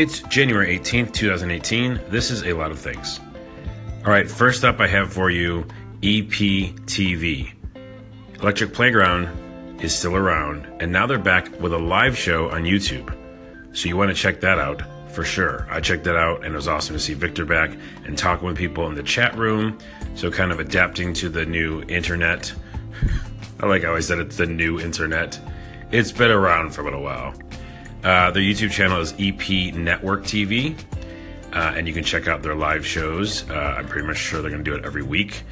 It's January 18th, 2018. This is a lot of things. All right, first up, I have for you EPTV. Electric Playground is still around, and now they're back with a live show on YouTube. So you want to check that out for sure. I checked that out, and it was awesome to see Victor back and talking with people in the chat room. So, kind of adapting to the new internet. I like how I said it's the new internet. It's been around for a little while. Uh, their YouTube channel is EP Network TV, uh, and you can check out their live shows. Uh, I'm pretty much sure they're going to do it every week.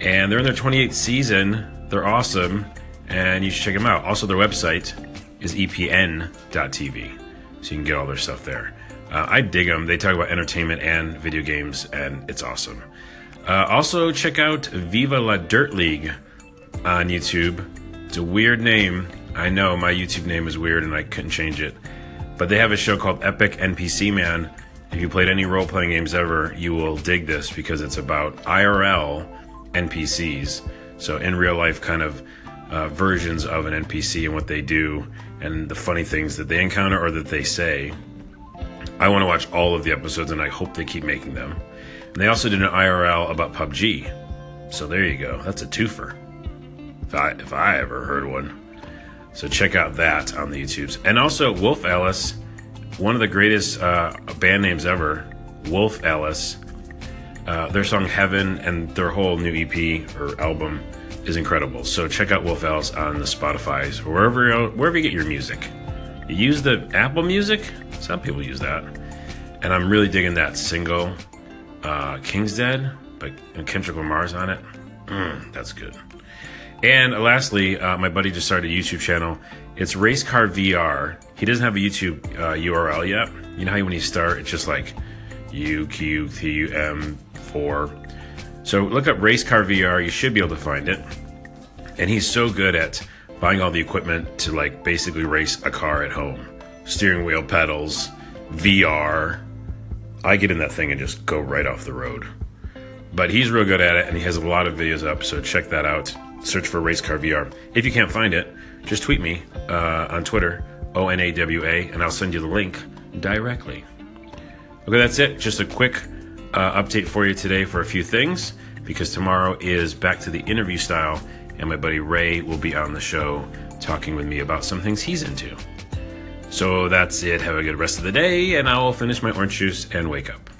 And they're in their 28th season. They're awesome, and you should check them out. Also, their website is epn.tv, so you can get all their stuff there. Uh, I dig them. They talk about entertainment and video games, and it's awesome. Uh, also, check out Viva La Dirt League on YouTube. It's a weird name. I know my YouTube name is weird and I couldn't change it. But they have a show called Epic NPC Man. If you played any role playing games ever, you will dig this because it's about IRL NPCs. So, in real life, kind of uh, versions of an NPC and what they do and the funny things that they encounter or that they say. I want to watch all of the episodes and I hope they keep making them. And they also did an IRL about PUBG. So there you go. That's a twofer. If I, if I ever heard one. So check out that on the YouTubes. And also Wolf Alice, one of the greatest uh, band names ever, Wolf Alice. Uh, their song Heaven and their whole new EP or album is incredible. So check out Wolf Alice on the Spotify's or wherever wherever you get your music. You use the Apple Music. Some people use that, and I'm really digging that single, uh, "King's Dead" by Kendrick Lamar's on it. Mm, that's good. And lastly, uh, my buddy just started a YouTube channel. It's Race Car VR. He doesn't have a YouTube uh, URL yet. You know how when you start, it's just like UQTUM4. So look up Race Car VR. You should be able to find it. And he's so good at buying all the equipment to like basically race a car at home. Steering wheel pedals, VR. I get in that thing and just go right off the road. But he's real good at it and he has a lot of videos up, so check that out search for Race Car VR. If you can't find it, just tweet me uh, on Twitter, O N A W A, and I'll send you the link directly. Okay, that's it. Just a quick uh, update for you today for a few things because tomorrow is back to the interview style, and my buddy Ray will be on the show talking with me about some things he's into. So that's it. Have a good rest of the day, and I will finish my orange juice and wake up.